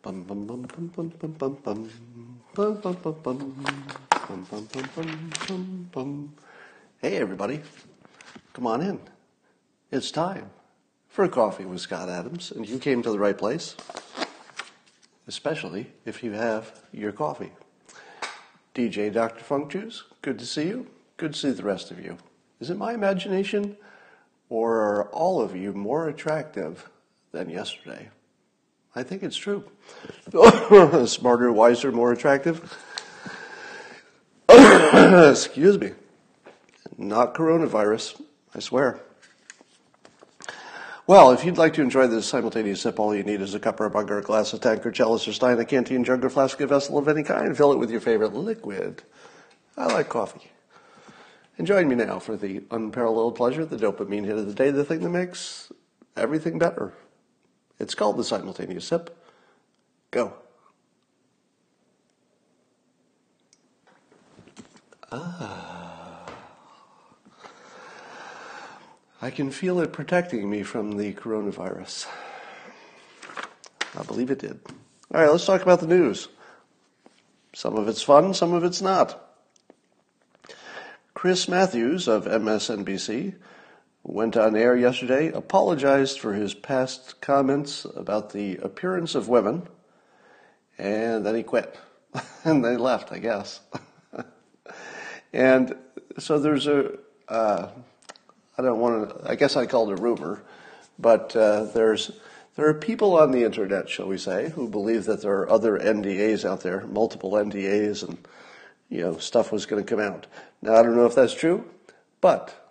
Bum, bum, bum, bum, bum, bum, bum, bum. Bum, bum, bum, bum. Bum, bum. Hey, everybody. Come on in. It's time for a coffee with Scott Adams, and you came to the right place, especially if you have your coffee. DJ Dr. Funk Juice, good to see you. Good to see the rest of you. Is it my imagination, or are all of you more attractive than yesterday? I think it's true. Smarter, wiser, more attractive. Excuse me. Not coronavirus, I swear. Well, if you'd like to enjoy this simultaneous sip, all you need is a cup or a mug or a glass, a tank or chalice or stein, a canteen, jug or flask, a vessel of any kind. Fill it with your favorite liquid. I like coffee. And join me now for the unparalleled pleasure, the dopamine hit of the day, the thing that makes everything better. It's called the simultaneous sip. Go. Ah. I can feel it protecting me from the coronavirus. I believe it did. All right, let's talk about the news. Some of it's fun, some of it's not. Chris Matthews of MSNBC went on air yesterday, apologized for his past comments about the appearance of women, and then he quit. and they left, I guess. and so there's a, uh, I don't want to, I guess I called it a rumor, but uh, there's, there are people on the internet, shall we say, who believe that there are other NDAs out there, multiple NDAs, and you know stuff was going to come out. Now I don't know if that's true, but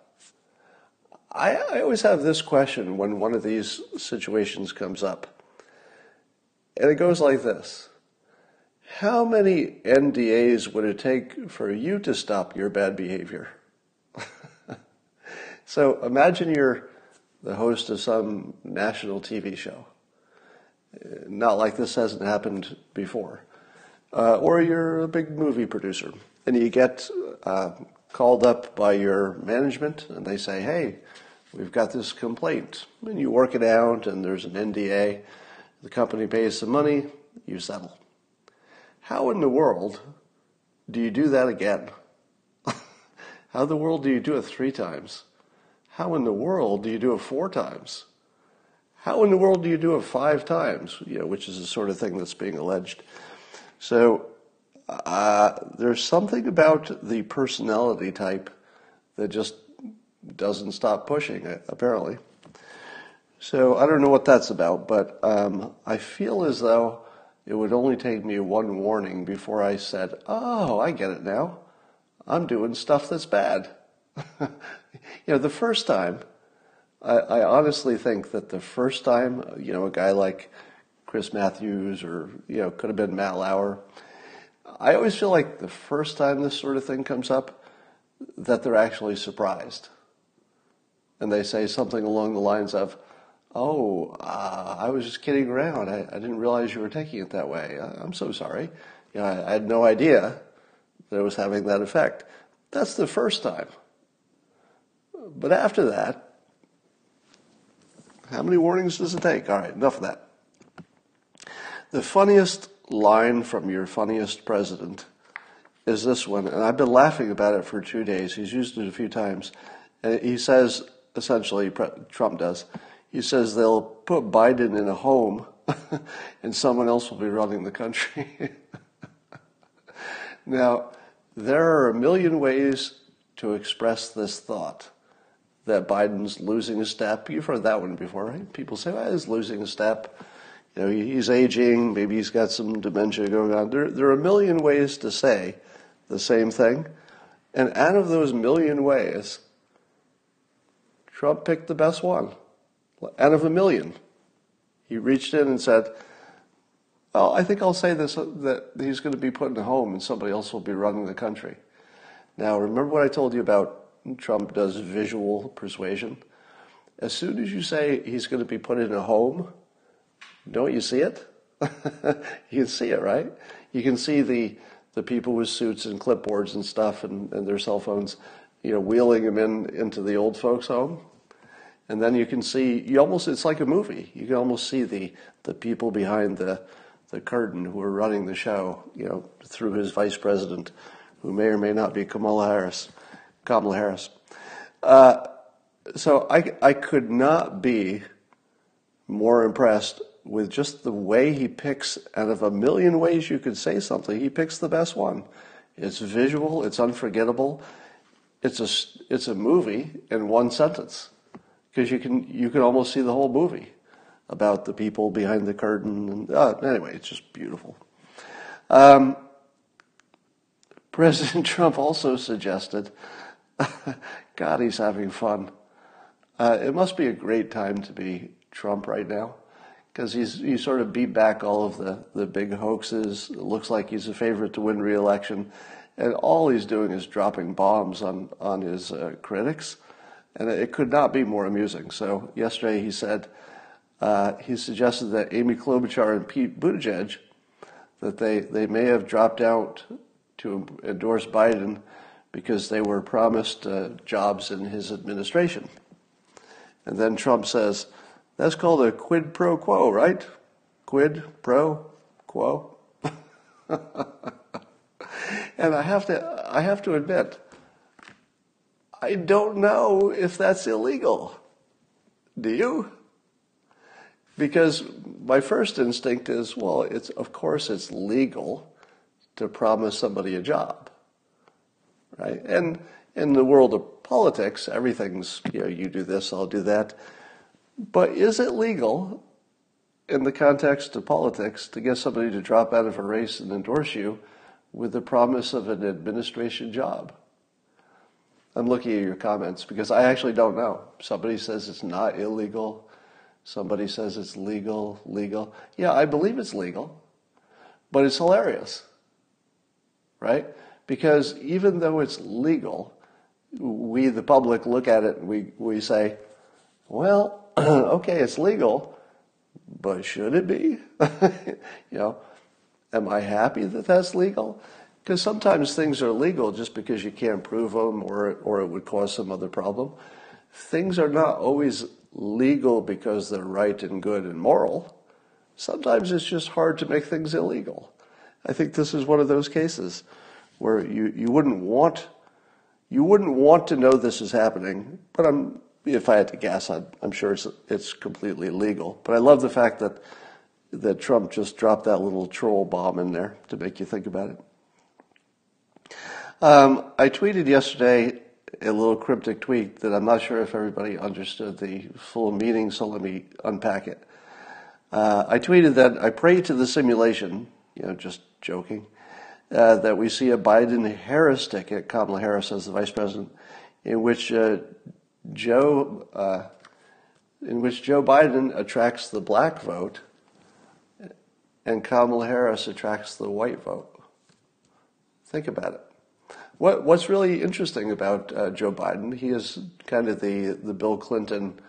I, I always have this question when one of these situations comes up. And it goes like this How many NDAs would it take for you to stop your bad behavior? so imagine you're the host of some national TV show. Not like this hasn't happened before. Uh, or you're a big movie producer and you get uh, called up by your management and they say, hey, we've got this complaint. And you work it out and there's an NDA. The company pays some money, you settle. How in the world do you do that again? How in the world do you do it three times? How in the world do you do it four times? How in the world do you do it five times? You know, which is the sort of thing that's being alleged. So uh, there's something about the personality type that just doesn't stop pushing, apparently. So I don't know what that's about, but um, I feel as though it would only take me one warning before I said, "Oh, I get it now. I'm doing stuff that's bad." you know, the first time, I, I, honestly think that the first time, you know, a guy like Chris Matthews or you know could have been Matt Lauer I always feel like the first time this sort of thing comes up, that they're actually surprised. And they say something along the lines of, Oh, uh, I was just kidding around. I, I, didn't realize you were taking it that way. I, am so sorry. You know, I, I had no idea that it was having that effect. That's the first time. But after that, how many warnings does it take? All right, enough of that. The funniest line from your funniest president is this one, and I've been laughing about it for two days. He's used it a few times. And he says, essentially, Trump does, he says they'll put Biden in a home and someone else will be running the country. now, there are a million ways to express this thought that Biden's losing a step. You've heard that one before, right? People say, well, he's losing a step you know, he's aging, maybe he's got some dementia going on. There, there are a million ways to say the same thing. And out of those million ways, Trump picked the best one. Out of a million. He reached in and said, Oh, I think I'll say this that he's going to be put in a home and somebody else will be running the country. Now, remember what I told you about Trump does visual persuasion? As soon as you say he's going to be put in a home, don't you see it? you can see it, right? You can see the the people with suits and clipboards and stuff and, and their cell phones, you know, wheeling them in into the old folks' home. And then you can see you almost it's like a movie. You can almost see the the people behind the the curtain who are running the show, you know, through his vice president, who may or may not be Kamala Harris. Kamala Harris. Uh, so I, I could not be more impressed with just the way he picks, out of a million ways you could say something, he picks the best one. It's visual, it's unforgettable, it's a, it's a movie in one sentence. Because you can, you can almost see the whole movie about the people behind the curtain. And, uh, anyway, it's just beautiful. Um, President Trump also suggested, God, he's having fun. Uh, it must be a great time to be Trump right now because he's he sort of beat back all of the, the big hoaxes. It looks like he's a favorite to win re-election, and all he's doing is dropping bombs on on his uh, critics, and it could not be more amusing. So yesterday he said uh, he suggested that Amy Klobuchar and Pete Buttigieg that they they may have dropped out to endorse Biden because they were promised uh, jobs in his administration. And then Trump says, that's called a quid pro quo, right? Quid pro quo. and I have to I have to admit I don't know if that's illegal. Do you? Because my first instinct is, well, it's of course it's legal to promise somebody a job. Right? And in the world of politics, everything's, you know, you do this, I'll do that. But is it legal in the context of politics to get somebody to drop out of a race and endorse you with the promise of an administration job? I'm looking at your comments because I actually don't know. Somebody says it's not illegal. Somebody says it's legal, legal. Yeah, I believe it's legal, but it's hilarious, right? Because even though it's legal, we, the public, look at it and we, we say, well, okay, it's legal, but should it be? you know, am I happy that that's legal? Because sometimes things are legal just because you can't prove them or, or it would cause some other problem. Things are not always legal because they're right and good and moral. Sometimes it's just hard to make things illegal. I think this is one of those cases where you, you wouldn't want you wouldn't want to know this is happening, but I'm if I had to guess, I'm, I'm sure it's, it's completely legal. But I love the fact that that Trump just dropped that little troll bomb in there to make you think about it. Um, I tweeted yesterday a little cryptic tweet that I'm not sure if everybody understood the full meaning, so let me unpack it. Uh, I tweeted that I pray to the simulation, you know, just joking, uh, that we see a Biden Harris ticket, Kamala Harris as the vice president, in which uh, Joe, uh, in which Joe Biden attracts the black vote and Kamala Harris attracts the white vote. Think about it. What, what's really interesting about uh, Joe Biden, he is kind of the, the Bill Clinton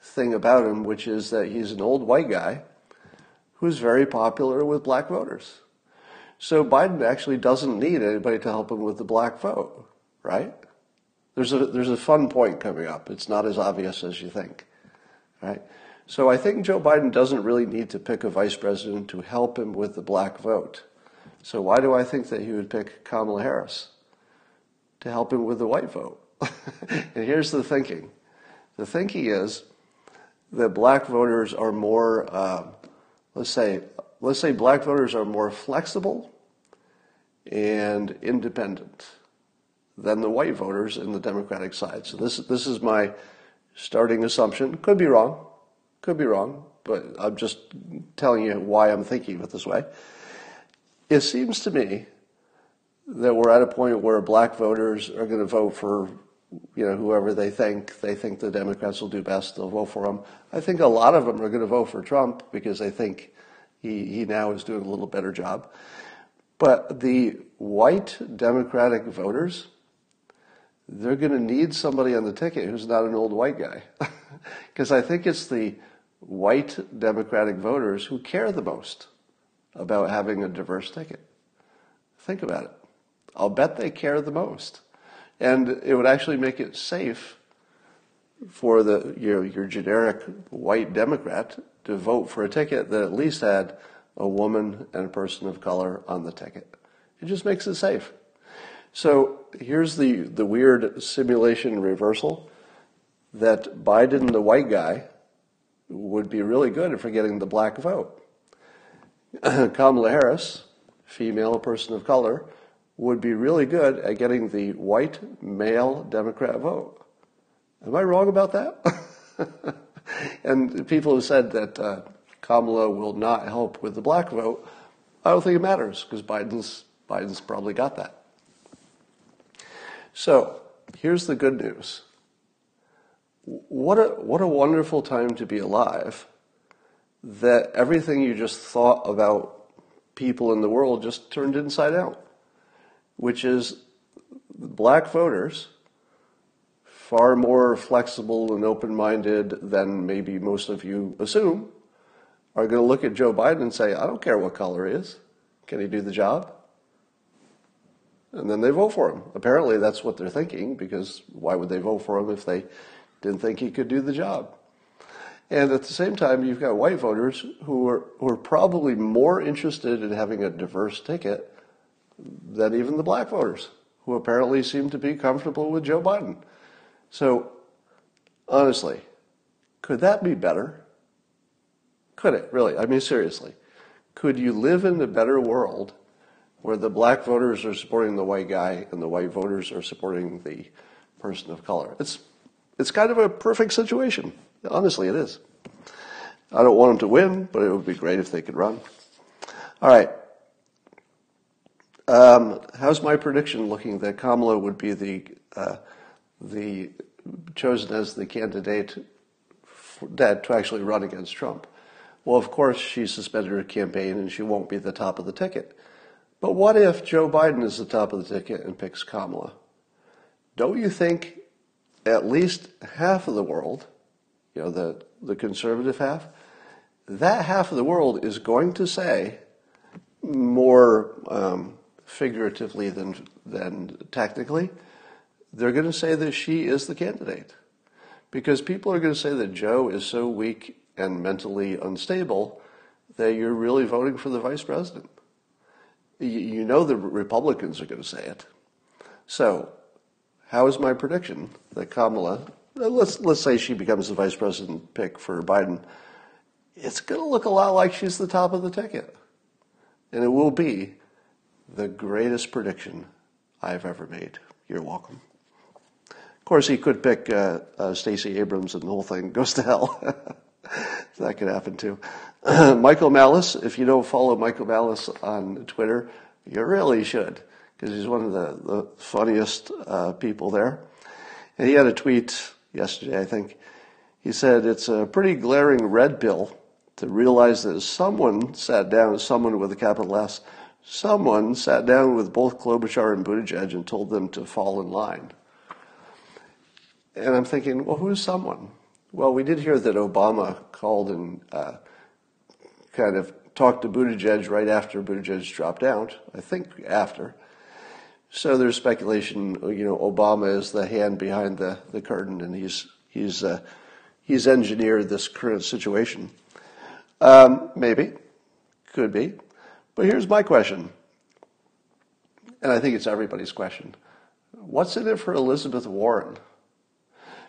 thing about him, which is that he's an old white guy who's very popular with black voters. So Biden actually doesn't need anybody to help him with the black vote, right? There's a, there's a fun point coming up. It's not as obvious as you think, right? So I think Joe Biden doesn't really need to pick a vice president to help him with the black vote. So why do I think that he would pick Kamala Harris? To help him with the white vote. and here's the thinking. The thinking is that black voters are more, uh, let's say, let's say black voters are more flexible and independent than the white voters in the Democratic side. So this this is my starting assumption. Could be wrong, could be wrong, but I'm just telling you why I'm thinking of it this way. It seems to me that we're at a point where black voters are going to vote for you know whoever they think they think the Democrats will do best. They'll vote for them. I think a lot of them are going to vote for Trump because they think he he now is doing a little better job. But the white Democratic voters they're going to need somebody on the ticket who's not an old white guy. Because I think it's the white Democratic voters who care the most about having a diverse ticket. Think about it. I'll bet they care the most. And it would actually make it safe for the your, your generic white Democrat to vote for a ticket that at least had a woman, and a person of color on the ticket. It just makes it safe. So here's the, the weird simulation reversal that Biden, the white guy, would be really good at forgetting the black vote. Kamala Harris, female person of color, would be really good at getting the white male Democrat vote. Am I wrong about that? and people have said that uh, Kamala will not help with the black vote. I don't think it matters because Biden's Biden's probably got that. So here's the good news. What a what a wonderful time to be alive. That everything you just thought about people in the world just turned inside out, which is black voters far more flexible and open minded than maybe most of you assume, are going to look at Joe Biden and say, I don't care what color he is. Can he do the job? And then they vote for him. Apparently, that's what they're thinking, because why would they vote for him if they didn't think he could do the job? And at the same time, you've got white voters who are, who are probably more interested in having a diverse ticket than even the black voters, who apparently seem to be comfortable with Joe Biden. So, honestly, could that be better? Could it, really? I mean, seriously. Could you live in a better world where the black voters are supporting the white guy and the white voters are supporting the person of color? It's, it's kind of a perfect situation. Honestly, it is. I don't want them to win, but it would be great if they could run. All right. Um, how's my prediction looking that Kamala would be the uh, the chosen as the candidate that to actually run against Trump. Well, of course, she suspended her campaign and she won't be the top of the ticket. But what if Joe Biden is the top of the ticket and picks Kamala? Don't you think at least half of the world, you know, the, the conservative half, that half of the world is going to say, more um, figuratively than, than technically, they're going to say that she is the candidate. Because people are going to say that Joe is so weak and mentally unstable that you're really voting for the vice president. You know the Republicans are going to say it. So, how is my prediction that Kamala, let's, let's say she becomes the vice president pick for Biden, it's going to look a lot like she's the top of the ticket. And it will be the greatest prediction I've ever made. You're welcome. Of course, he could pick uh, uh, Stacey Abrams and the whole thing goes to hell. that could happen too. Michael Malice, if you don't follow Michael Malice on Twitter, you really should, because he's one of the, the funniest uh, people there. And he had a tweet yesterday, I think. He said, It's a pretty glaring red pill to realize that someone sat down, someone with a capital S, someone sat down with both Klobuchar and Buttigieg and told them to fall in line. And I'm thinking, well, who's someone? Well, we did hear that Obama called and uh, kind of talked to Buttigieg right after Buttigieg dropped out. I think after. So there's speculation, you know, Obama is the hand behind the, the curtain, and he's he's uh, he's engineered this current situation. Um, maybe, could be, but here's my question, and I think it's everybody's question: What's in it for Elizabeth Warren?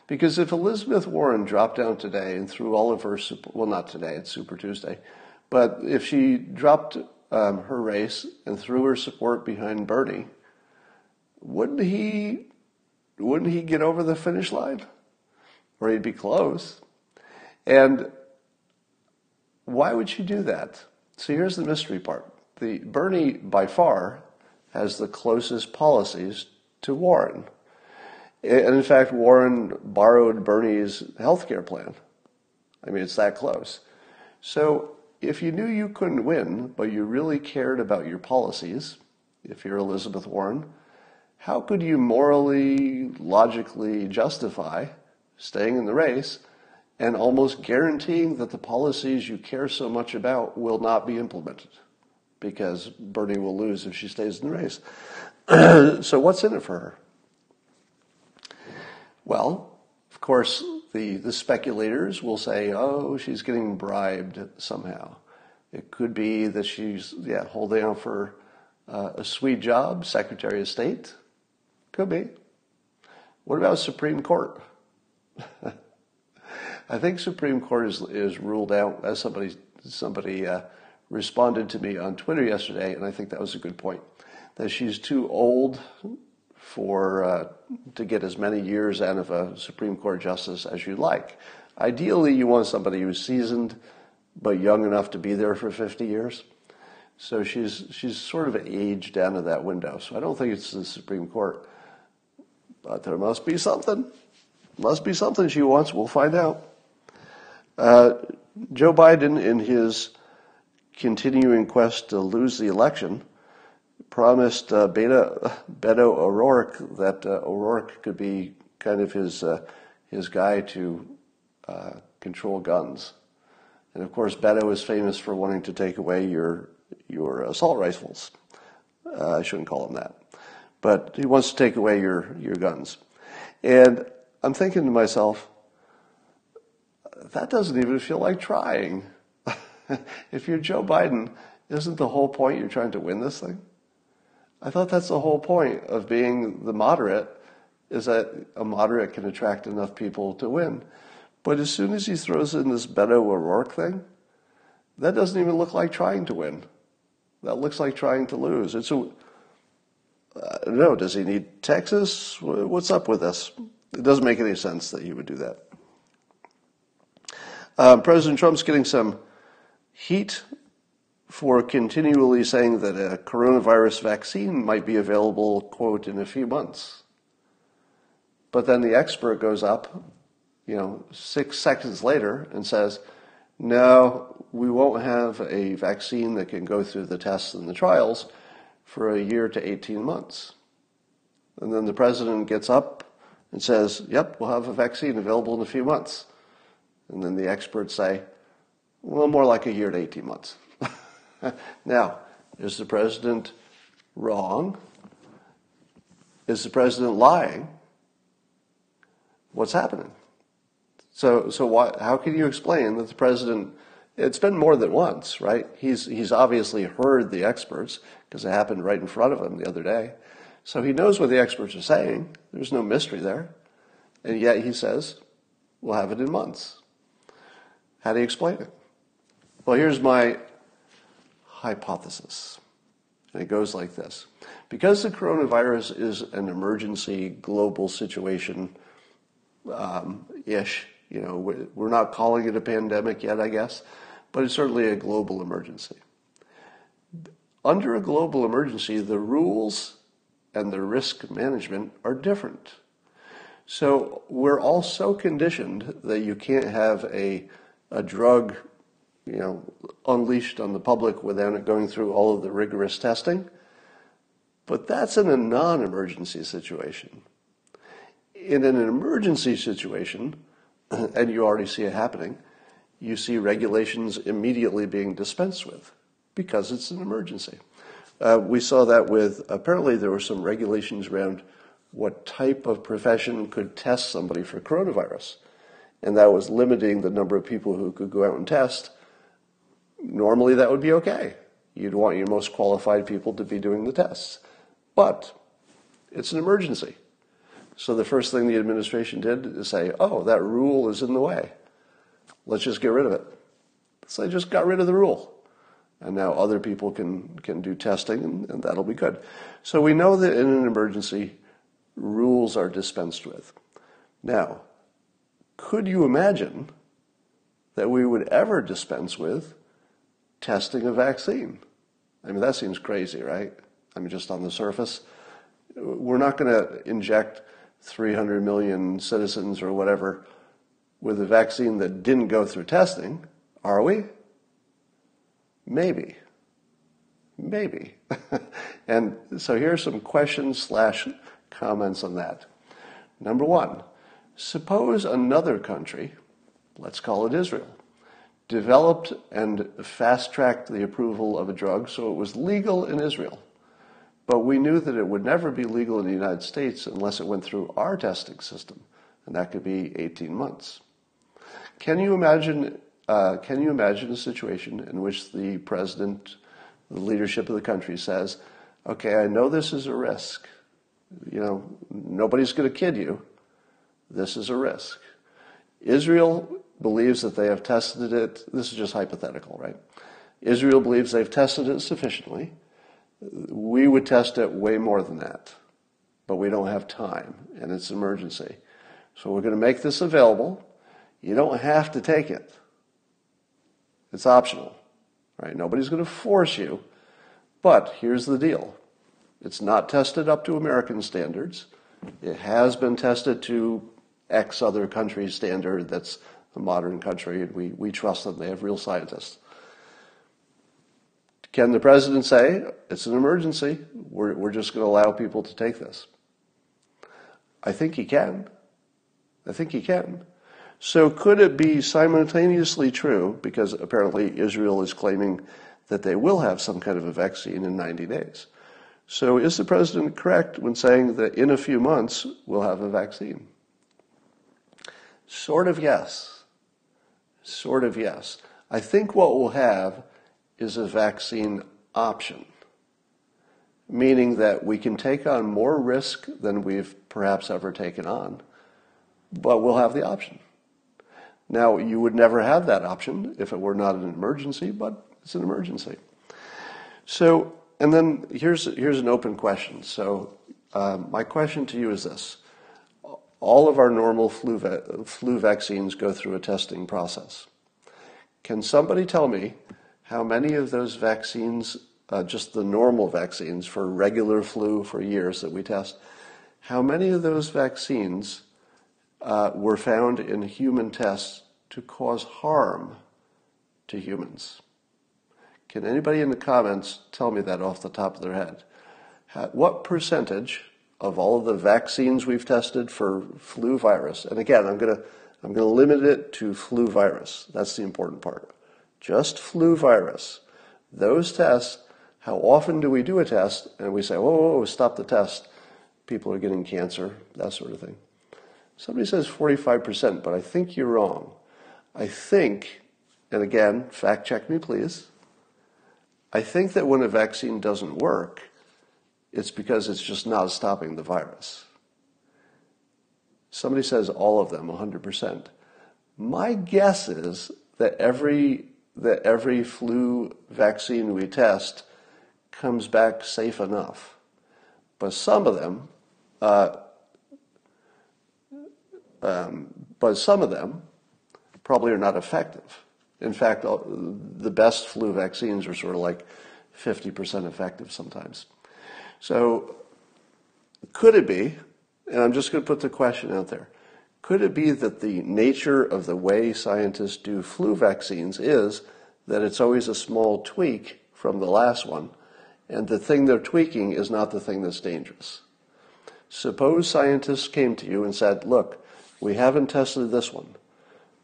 Because if Elizabeth Warren dropped down today and threw all of her, well, not today, it's Super Tuesday, but if she dropped um, her race and threw her support behind Bernie, wouldn't he, wouldn't he get over the finish line? Or he'd be close. And why would she do that? So here's the mystery part. The Bernie, by far, has the closest policies to Warren. And in fact, Warren borrowed Bernie's healthcare plan. I mean, it's that close. So if you knew you couldn't win, but you really cared about your policies, if you're Elizabeth Warren, how could you morally, logically justify staying in the race and almost guaranteeing that the policies you care so much about will not be implemented? Because Bernie will lose if she stays in the race. so what's in it for her? Well, of course, the, the speculators will say, oh, she's getting bribed somehow. It could be that she's yeah holding out for uh, a sweet job, Secretary of State. Could be. What about Supreme Court? I think Supreme Court is is ruled out as somebody somebody uh, responded to me on Twitter yesterday, and I think that was a good point. That she's too old for uh, to get as many years out of a Supreme Court justice as you like. Ideally, you want somebody who's seasoned but young enough to be there for 50 years. So she's she's sort of aged down of that window. So I don't think it's the Supreme Court, but there must be something. Must be something she wants. We'll find out. Uh, Joe Biden, in his continuing quest to lose the election, promised uh, Beta, Beto O'Rourke that uh, O'Rourke could be kind of his uh, his guy to uh, control guns. And of course, Beto is famous for wanting to take away your your assault rifles. Uh, I shouldn't call him that, but he wants to take away your your guns. And I'm thinking to myself, that doesn't even feel like trying. if you're Joe Biden, isn't the whole point you're trying to win this thing? I thought that's the whole point of being the moderate, is that a moderate can attract enough people to win. But as soon as he throws in this Beto O'Rourke thing, that doesn't even look like trying to win. That looks like trying to lose. It's a, I don't know, does he need Texas? What's up with this? It doesn't make any sense that he would do that. Um, President Trump's getting some heat for continually saying that a coronavirus vaccine might be available, quote, in a few months. But then the expert goes up, you know, six seconds later and says, no, we won't have a vaccine that can go through the tests and the trials for a year to 18 months. And then the president gets up and says, yep, we'll have a vaccine available in a few months. And then the experts say, well, more like a year to 18 months. now, is the president wrong? Is the president lying? What's happening? So, so why, how can you explain that the president, it's been more than once, right? He's, he's obviously heard the experts because it happened right in front of him the other day. So he knows what the experts are saying. There's no mystery there. And yet he says, we'll have it in months. How do you explain it? Well, here's my hypothesis. And it goes like this. Because the coronavirus is an emergency global situation um, ish, you know, we're not calling it a pandemic yet, I guess, but it's certainly a global emergency. Under a global emergency, the rules and the risk management are different. So we're all so conditioned that you can't have a, a drug you know, unleashed on the public without it going through all of the rigorous testing. But that's in a non-emergency situation. In an emergency situation, and you already see it happening, you see regulations immediately being dispensed with because it's an emergency. Uh, we saw that with apparently there were some regulations around what type of profession could test somebody for coronavirus. And that was limiting the number of people who could go out and test normally that would be okay. You'd want your most qualified people to be doing the tests. But it's an emergency. So the first thing the administration did is say, oh, that rule is in the way. Let's just get rid of it. So they just got rid of the rule. And now other people can, can do testing, and, and that'll be good. So we know that in an emergency, rules are dispensed with. Now, could you imagine that we would ever dispense with testing a vaccine. I mean, that seems crazy, right? I mean, just on the surface. We're not going to inject 300 million citizens or whatever with a vaccine that didn't go through testing, are we? Maybe. Maybe. and so here are some questions slash comments on that. Number one, suppose another country, let's call it Israel, developed and fast tracked the approval of a drug so it was legal in Israel. But we knew that it would never be legal in the United States unless it went through our testing system, and that could be 18 months. Can you imagine uh, can you imagine a situation in which the president, the leadership of the country says, okay, I know this is a risk. You know, nobody's going to kid you. This is a risk. Israel believes that they have tested it. This is just hypothetical, right? Israel believes they've tested it sufficiently. We would test it way more than that, but we don't have time, and it's an emergency. So we're going to make this available. You don't have to take it. It's optional, right? Nobody's going to force you. But here's the deal. It's not tested up to American standards. It has been tested to X other country's standard that's a modern country, and we, we trust them. They have real scientists. Can the president say, it's an emergency, we're, we're just going to allow people to take this? I think he can. I think he can. So could it be simultaneously true, because apparently Israel is claiming that they will have some kind of a vaccine in 90 days? So is the president correct when saying that in a few months we'll have a vaccine? Sort of yes. Sort of yes. I think what we'll have is a vaccine option, meaning that we can take on more risk than we've perhaps ever taken on, but we'll have the option. Now, you would never have that option if it were not an emergency, but it's an emergency. So, and then here's, here's an open question. So, uh, my question to you is this. All of our normal flu, va- flu vaccines go through a testing process. Can somebody tell me how many of those vaccines, uh, just the normal vaccines for regular flu for years that we test, how many of those vaccines uh, were found in human tests to cause harm to humans. Can anybody in the comments tell me that off the top of their head? What percentage of all of the vaccines we've tested for flu virus, and again, I'm going to I'm going to limit it to flu virus. That's the important part. Just flu virus. Those tests, how often do we do a test and we say, whoa, whoa, whoa stop the test? People are getting cancer, that sort of thing. Somebody says 45%, but I think you're wrong. I think, and again, fact check me please, I think that when a vaccine doesn't work, it's because it's just not stopping the virus. Somebody says all of them, 100%. My guess is that every, that every flu vaccine we test comes back safe enough. But some of them, uh, um, but some of them probably are not effective. In fact, the best flu vaccines are sort of like 50% effective sometimes. So, could it be, and I'm just going to put the question out there, could it be that the nature of the way scientists do flu vaccines is that it's always a small tweak from the last one, and the thing they're tweaking is not the thing that's dangerous? Suppose scientists came to you and said, look, we haven't tested this one,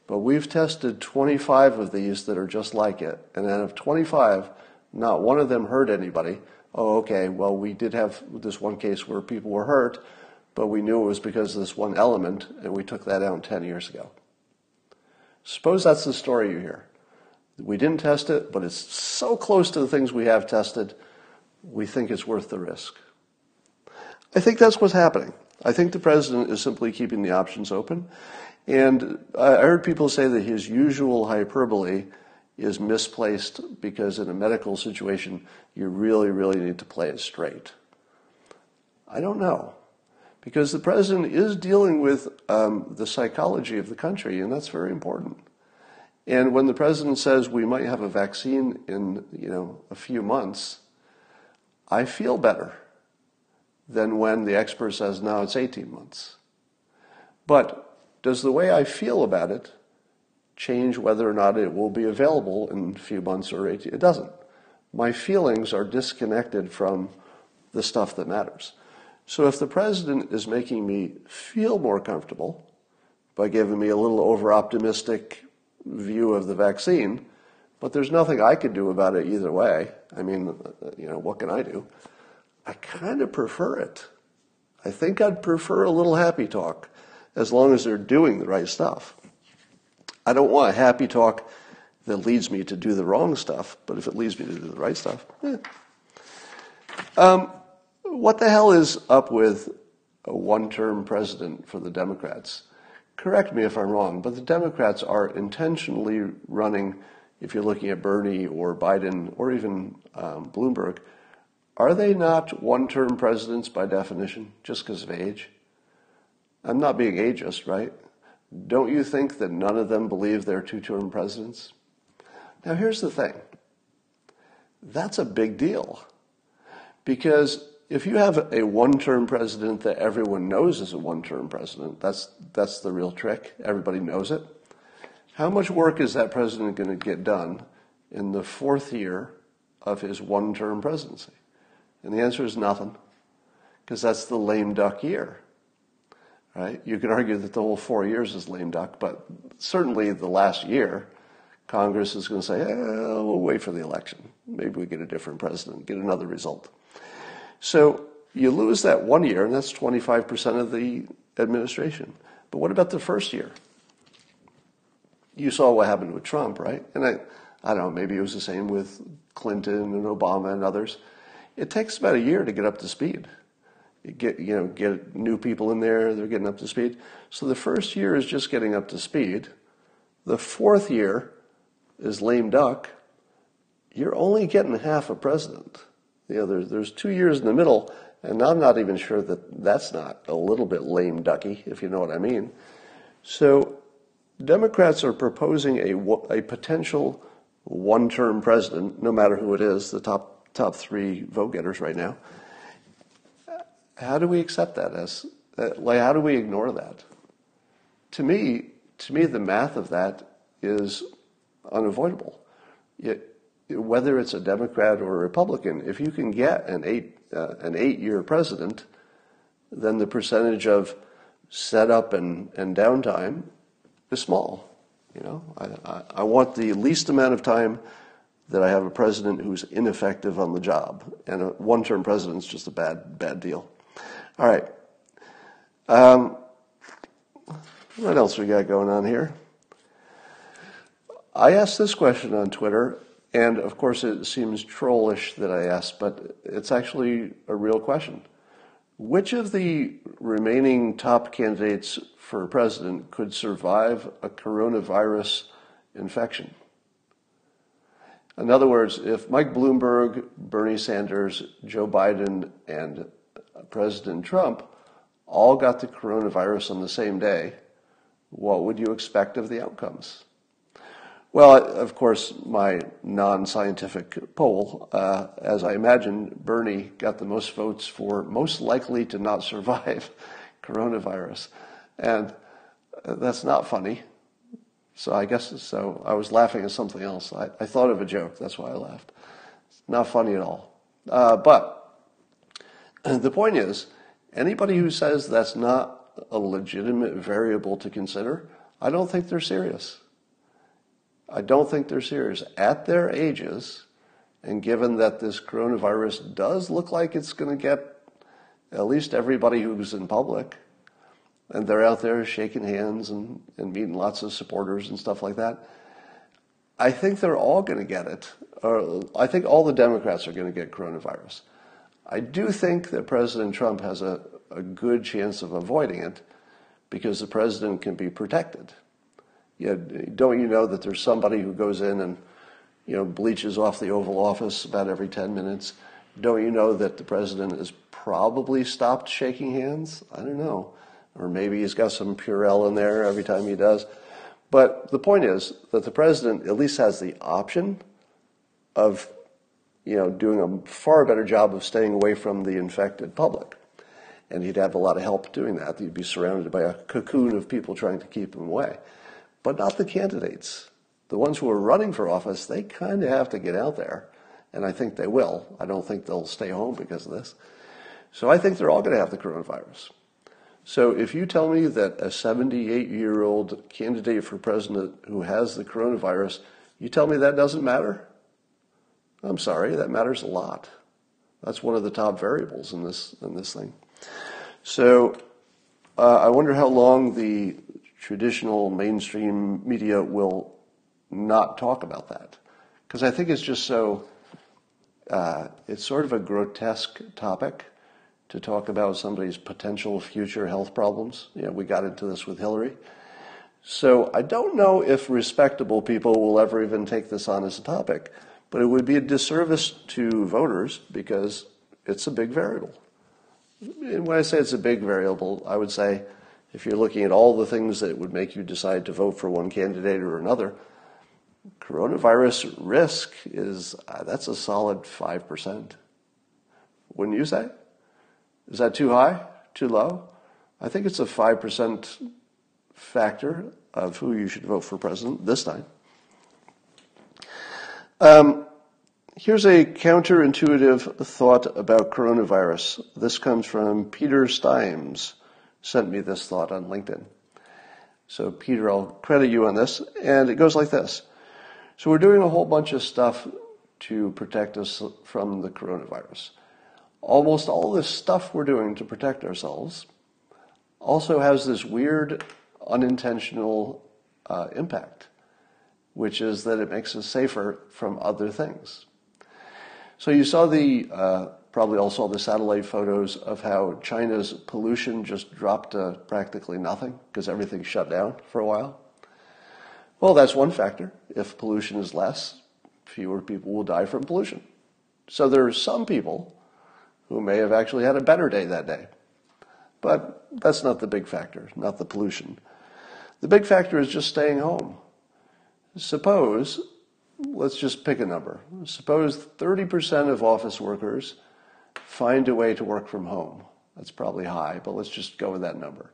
but we've tested 25 of these that are just like it. And out of 25, not one of them hurt anybody. Oh, okay, well, we did have this one case where people were hurt, but we knew it was because of this one element, and we took that out 10 years ago. Suppose that's the story you hear. We didn't test it, but it's so close to the things we have tested, we think it's worth the risk. I think that's what's happening. I think the president is simply keeping the options open. And I heard people say that his usual hyperbole is misplaced because in a medical situation, you really, really need to play it straight. I don't know. Because the president is dealing with um, the psychology of the country, and that's very important. And when the president says we might have a vaccine in, you know, a few months, I feel better than when the expert says, no, it's 18 months. But does the way I feel about it change whether or not it will be available in a few months or 18? It doesn't. My feelings are disconnected from the stuff that matters. So if the president is making me feel more comfortable by giving me a little over optimistic view of the vaccine, but there's nothing I could do about it either way. I mean, you know, what can I do? I kind of prefer it. I think I'd prefer a little happy talk as long as they're doing the right stuff. I don't want happy talk that leads me to do the wrong stuff, but if it leads me to do the right stuff, eh. um, what the hell is up with a one-term president for the Democrats? Correct me if I'm wrong, but the Democrats are intentionally running. If you're looking at Bernie or Biden or even um, Bloomberg, are they not one-term presidents by definition, just because of age? I'm not being ageist, right? Don't you think that none of them believe they're two-term presidents? Now, here's the thing. That's a big deal. Because if you have a one-term president that everyone knows is a one-term president, that's, that's the real trick. Everybody knows it. How much work is that president going to get done in the fourth year of his one-term presidency? And the answer is nothing, because that's the lame duck year. Right? You could argue that the whole four years is lame duck, but certainly the last year, Congress is going to say, eh, we'll wait for the election. Maybe we get a different president, get another result. So you lose that one year, and that's 25% of the administration. But what about the first year? You saw what happened with Trump, right? And I, I don't know, maybe it was the same with Clinton and Obama and others. It takes about a year to get up to speed. Get, you know, get new people in there, they're getting up to speed. So the first year is just getting up to speed. The fourth year is lame duck. You're only getting half a president. You know, there's, there's two years in the middle, and I'm not even sure that that's not a little bit lame ducky, if you know what I mean. So Democrats are proposing a, a potential one-term president, no matter who it is, the top top three vote getters right now. How do we accept that as like how do we ignore that? To me, to me, the math of that is unavoidable. Whether it's a Democrat or a Republican, if you can get an eight uh, an eight year president, then the percentage of setup and, and downtime is small. You know, I, I, I want the least amount of time that I have a president who's ineffective on the job, and a one-term president is just a bad bad deal. All right. Um, what else we got going on here? I asked this question on Twitter, and of course it seems trollish that I asked, but it's actually a real question. Which of the remaining top candidates for president could survive a coronavirus infection? In other words, if Mike Bloomberg, Bernie Sanders, Joe Biden, and President Trump all got the coronavirus on the same day, what would you expect of the outcomes? Well, of course, my non scientific poll, uh, as I imagine, Bernie got the most votes for most likely to not survive coronavirus. And that's not funny. So I guess so. I was laughing at something else. I, I thought of a joke. That's why I laughed. It's not funny at all. Uh, but the point is, anybody who says that's not a legitimate variable to consider, I don't think they're serious. I don't think they're serious. At their ages, and given that this coronavirus does look like it's going to get at least everybody who's in public, and they're out there shaking hands and, and meeting lots of supporters and stuff like that. I think they're all going to get it. Or I think all the Democrats are going to get coronavirus. I do think that President Trump has a, a good chance of avoiding it because the president can be protected. You know, don't you know that there's somebody who goes in and you know bleaches off the Oval Office about every 10 minutes? Don't you know that the president has probably stopped shaking hands? I don't know or maybe he's got some Purell in there every time he does. But the point is that the president at least has the option of, you know, doing a far better job of staying away from the infected public. And he'd have a lot of help doing that. He'd be surrounded by a cocoon of people trying to keep him away. But not the candidates. The ones who are running for office, they kind of have to get out there. And I think they will. I don't think they'll stay home because of this. So I think they're all going to have the coronavirus. So if you tell me that a 78 year old candidate for president who has the coronavirus, you tell me that doesn't matter? I'm sorry, that matters a lot. That's one of the top variables in this in this thing. So uh, I wonder how long the traditional mainstream media will not talk about that because I think it's just so. Uh, it's sort of a grotesque topic to talk about somebody's potential future health problems. You know, we got into this with Hillary. So I don't know if respectable people will ever even take this on as a topic, but it would be a disservice to voters because it's a big variable. And when I say it's a big variable, I would say if you're looking at all the things that would make you decide to vote for one candidate or another, coronavirus risk is uh, that's a solid 5%. Wouldn't you say? Is that too high? Too low? I think it's a 5% factor of who you should vote for president this time. Um, here's a counterintuitive thought about coronavirus. This comes from Peter Stimes, sent me this thought on LinkedIn. So, Peter, I'll credit you on this. And it goes like this. So, we're doing a whole bunch of stuff to protect us from the coronavirus. Almost all this stuff we're doing to protect ourselves also has this weird unintentional uh, impact, which is that it makes us safer from other things. So you saw the, uh, probably all saw the satellite photos of how China's pollution just dropped to practically nothing because everything shut down for a while. Well, that's one factor. If pollution is less, fewer people will die from pollution. So there are some people who may have actually had a better day that day. But that's not the big factor, not the pollution. The big factor is just staying home. Suppose, let's just pick a number. Suppose 30% of office workers find a way to work from home. That's probably high, but let's just go with that number.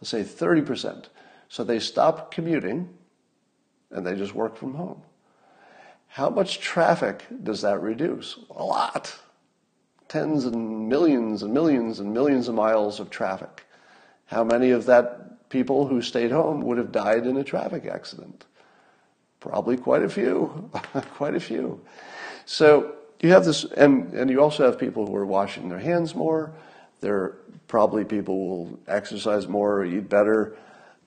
Let's say 30%. So they stop commuting and they just work from home. How much traffic does that reduce? A lot. Tens and millions and millions and millions of miles of traffic. How many of that people who stayed home would have died in a traffic accident. Probably quite a few, quite a few. So you have this, and, and you also have people who are washing their hands more. There probably people will exercise more, eat better.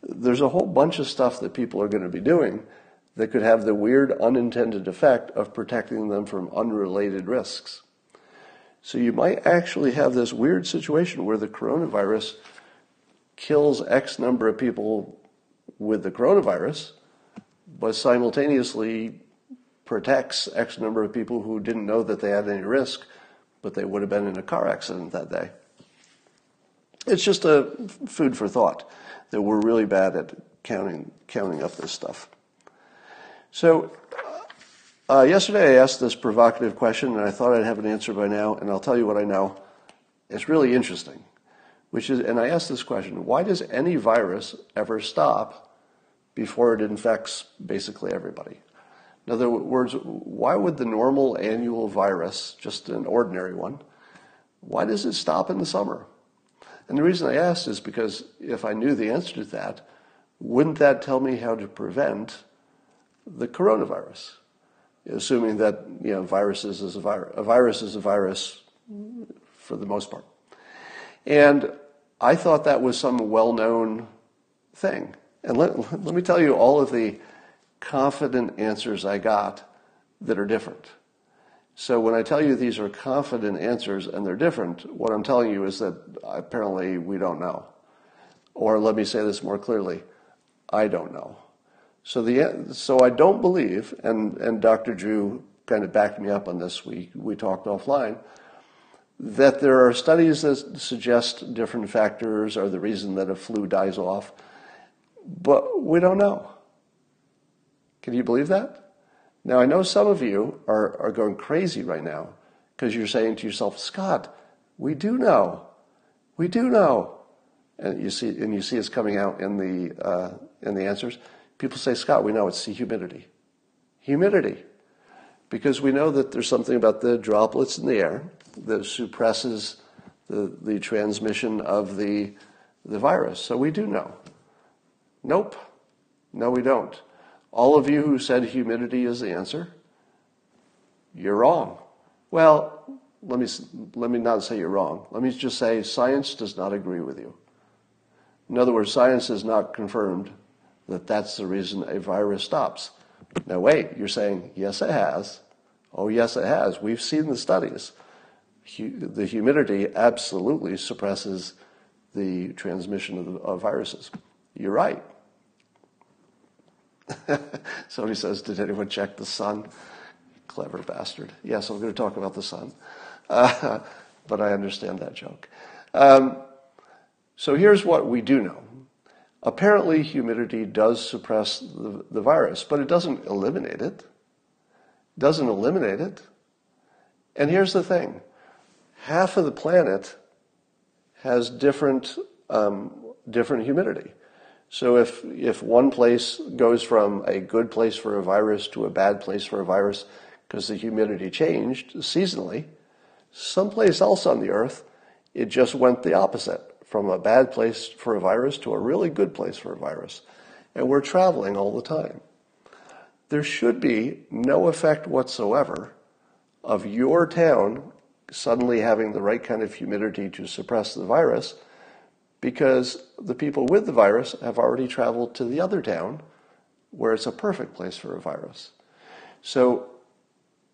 There's a whole bunch of stuff that people are going to be doing that could have the weird unintended effect of protecting them from unrelated risks. So you might actually have this weird situation where the coronavirus kills X number of people with the coronavirus, but simultaneously protects X number of people who didn't know that they had any risk, but they would have been in a car accident that day. It's just a food for thought that we're really bad at counting counting up this stuff. So uh, yesterday I asked this provocative question, and I thought I'd have an answer by now, and I'll tell you what I know. It's really interesting which is, and I asked this question why does any virus ever stop before it infects basically everybody? In other words, why would the normal annual virus, just an ordinary one, why does it stop in the summer? And the reason I ask is because if I knew the answer to that, wouldn't that tell me how to prevent the coronavirus? Assuming that you know viruses is a virus, a virus is a virus for the most part. And I thought that was some well known thing. And let, let me tell you all of the confident answers I got that are different. So when I tell you these are confident answers and they're different, what I'm telling you is that apparently we don't know. Or let me say this more clearly, I don't know. So the so I don't believe, and, and Dr. Drew kind of backed me up on this. We we talked offline that there are studies that suggest different factors are the reason that a flu dies off, but we don't know. Can you believe that? Now, I know some of you are, are going crazy right now because you're saying to yourself, Scott, we do know. We do know. And you see, and you see it's coming out in the, uh, in the answers. People say, Scott, we know it's the humidity. Humidity. Because we know that there's something about the droplets in the air that suppresses the, the transmission of the, the virus. So we do know. Nope. No, we don't. All of you who said humidity is the answer, you're wrong. Well, let me, let me not say you're wrong. Let me just say science does not agree with you. In other words, science has not confirmed that that's the reason a virus stops. Now, wait, you're saying, yes, it has. Oh, yes, it has. We've seen the studies. the humidity absolutely suppresses the transmission of, of viruses. You're right. Somebody says, Did anyone check the sun? Clever bastard. Yes, I'm going to talk about the sun. Uh, but I understand that joke. Um, so here's what we do know. Apparently, humidity does suppress the, the virus, but it doesn't eliminate it. Doesn't eliminate it. And here's the thing half of the planet has different, um, different humidity. So if, if one place goes from a good place for a virus to a bad place for a virus because the humidity changed seasonally, someplace else on the earth, it just went the opposite from a bad place for a virus to a really good place for a virus. And we're traveling all the time. There should be no effect whatsoever of your town suddenly having the right kind of humidity to suppress the virus because the people with the virus have already traveled to the other town where it's a perfect place for a virus. So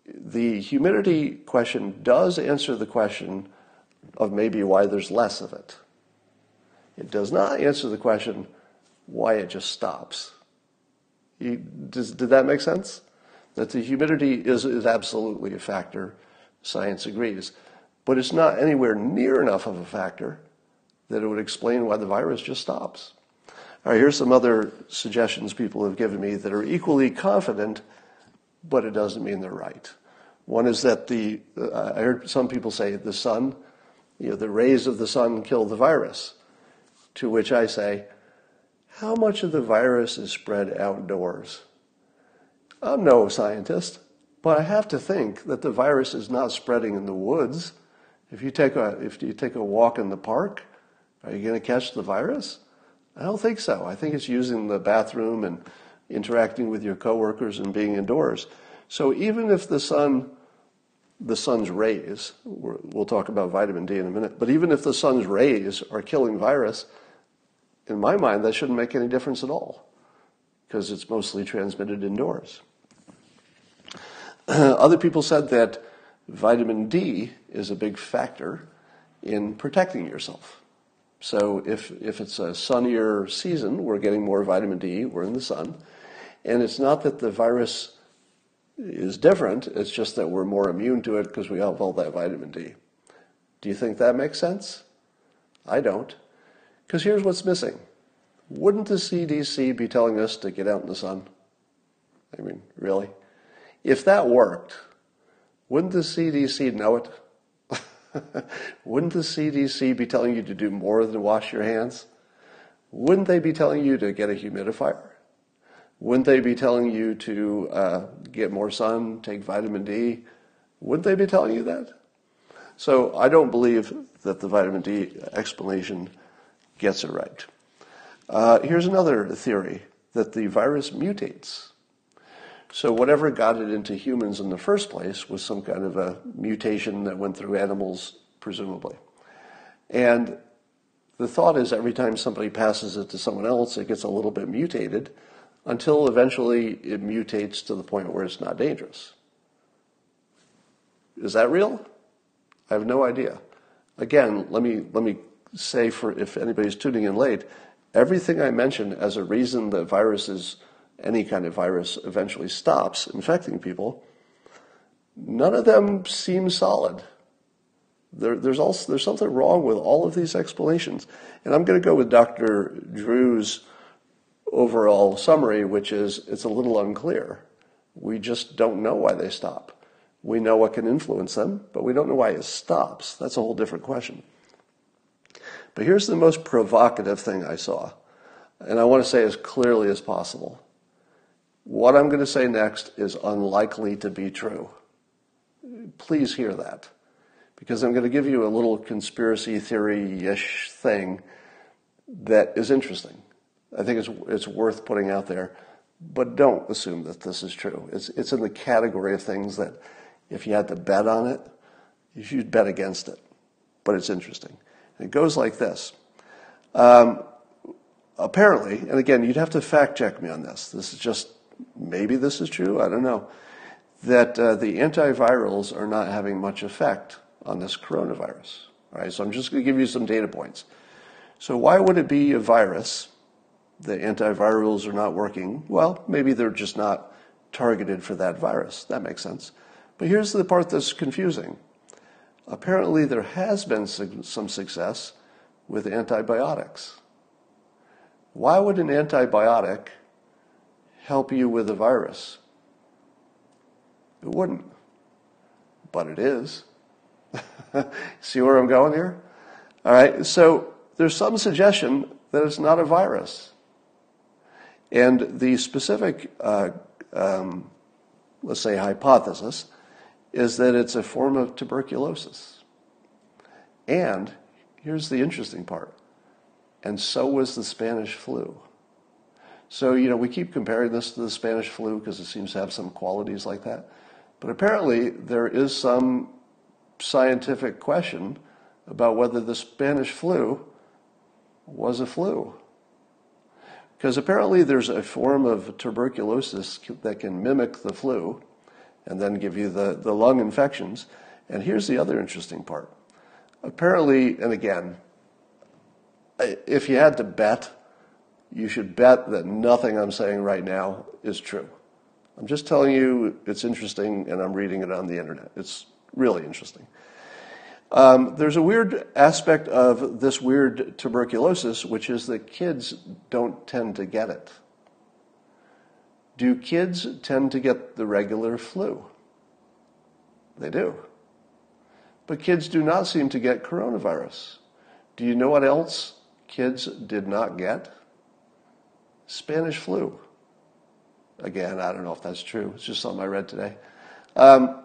the humidity question does answer the question of maybe why there's less of it. It does not answer the question why it just stops. You, does, did that make sense? That the humidity is, is absolutely a factor, science agrees, but it's not anywhere near enough of a factor that it would explain why the virus just stops. All right, here's some other suggestions people have given me that are equally confident, but it doesn't mean they're right. One is that the, uh, I heard some people say the sun, you know, the rays of the sun kill the virus. To which I say, how much of the virus is spread outdoors? I'm no scientist, but I have to think that the virus is not spreading in the woods. If you take a, if you take a walk in the park, are you going to catch the virus? I don't think so. I think it's using the bathroom and interacting with your coworkers and being indoors. So even if the sun, the sun's rays, we'll talk about vitamin D in a minute, but even if the sun's rays are killing virus, in my mind, that shouldn't make any difference at all because it's mostly transmitted indoors. Other people said that vitamin D is a big factor in protecting yourself. So if, if it's a sunnier season, we're getting more vitamin D, we're in the sun. And it's not that the virus is different, it's just that we're more immune to it because we have all that vitamin D. Do you think that makes sense? I don't. Because here's what's missing. Wouldn't the CDC be telling us to get out in the sun? I mean, really? If that worked, wouldn't the CDC know it? wouldn't the CDC be telling you to do more than wash your hands? Wouldn't they be telling you to get a humidifier? Wouldn't they be telling you to uh, get more sun, take vitamin D? Wouldn't they be telling you that? So I don't believe that the vitamin D explanation gets it right. Uh, here's another theory that the virus mutates. So whatever got it into humans in the first place was some kind of a mutation that went through animals, presumably. And the thought is every time somebody passes it to someone else, it gets a little bit mutated until eventually it mutates to the point where it's not dangerous. Is that real? I have no idea. Again, let me, let me say for if anybody's tuning in late, everything I mentioned as a reason that viruses, any kind of virus, eventually stops infecting people, none of them seem solid. There, there's, also, there's something wrong with all of these explanations. And I'm going to go with Dr. Drew's overall summary, which is it's a little unclear. We just don't know why they stop. We know what can influence them, but we don't know why it stops. That's a whole different question. But here's the most provocative thing I saw, and I want to say as clearly as possible. What I'm going to say next is unlikely to be true. Please hear that, because I'm going to give you a little conspiracy theory ish thing that is interesting. I think it's, it's worth putting out there, but don't assume that this is true. It's, it's in the category of things that if you had to bet on it, you'd bet against it, but it's interesting. It goes like this. Um, apparently, and again, you'd have to fact check me on this. This is just maybe this is true, I don't know, that uh, the antivirals are not having much effect on this coronavirus. All right, so I'm just going to give you some data points. So, why would it be a virus? The antivirals are not working. Well, maybe they're just not targeted for that virus. That makes sense. But here's the part that's confusing. Apparently, there has been some success with antibiotics. Why would an antibiotic help you with a virus? It wouldn't. But it is. See where I'm going here? All right, so there's some suggestion that it's not a virus. And the specific, uh, um, let's say, hypothesis is that it's a form of tuberculosis. And here's the interesting part and so was the Spanish flu. So, you know, we keep comparing this to the Spanish flu because it seems to have some qualities like that. But apparently, there is some scientific question about whether the Spanish flu was a flu. Because apparently, there's a form of tuberculosis that can mimic the flu and then give you the, the lung infections. And here's the other interesting part. Apparently, and again, if you had to bet, you should bet that nothing I'm saying right now is true. I'm just telling you it's interesting, and I'm reading it on the internet. It's really interesting. Um, there's a weird aspect of this weird tuberculosis, which is that kids don't tend to get it. Do kids tend to get the regular flu? They do. But kids do not seem to get coronavirus. Do you know what else kids did not get? Spanish flu. Again, I don't know if that's true. It's just something I read today. Um,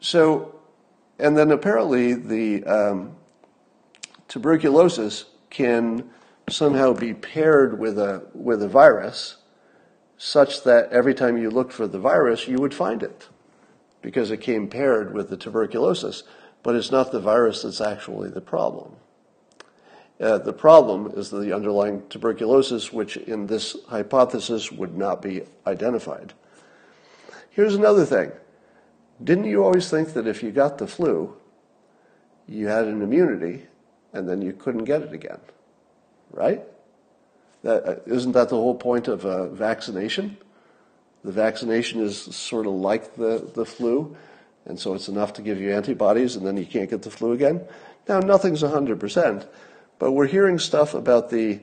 so, and then apparently the um, tuberculosis can somehow be paired with a with a virus, such that every time you looked for the virus, you would find it, because it came paired with the tuberculosis. But it's not the virus that's actually the problem. Uh, the problem is the underlying tuberculosis, which in this hypothesis would not be identified. Here's another thing. Didn't you always think that if you got the flu, you had an immunity and then you couldn't get it again? Right? That, uh, isn't that the whole point of uh, vaccination? The vaccination is sort of like the, the flu, and so it's enough to give you antibodies and then you can't get the flu again. Now, nothing's 100%, but we're hearing stuff about the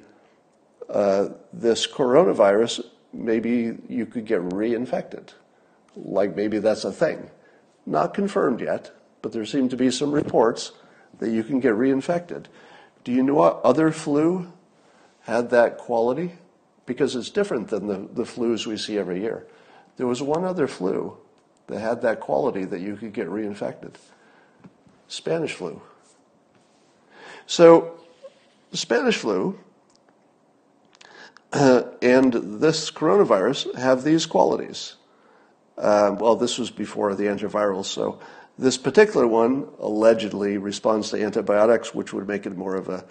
uh, this coronavirus. Maybe you could get reinfected, like maybe that's a thing. Not confirmed yet, but there seem to be some reports that you can get reinfected. Do you know what other flu had that quality? Because it's different than the, the flus we see every year. There was one other flu that had that quality that you could get reinfected Spanish flu. So the Spanish flu uh, and this coronavirus have these qualities. Uh, well, this was before the antivirals, so this particular one allegedly responds to antibiotics, which would make it more of a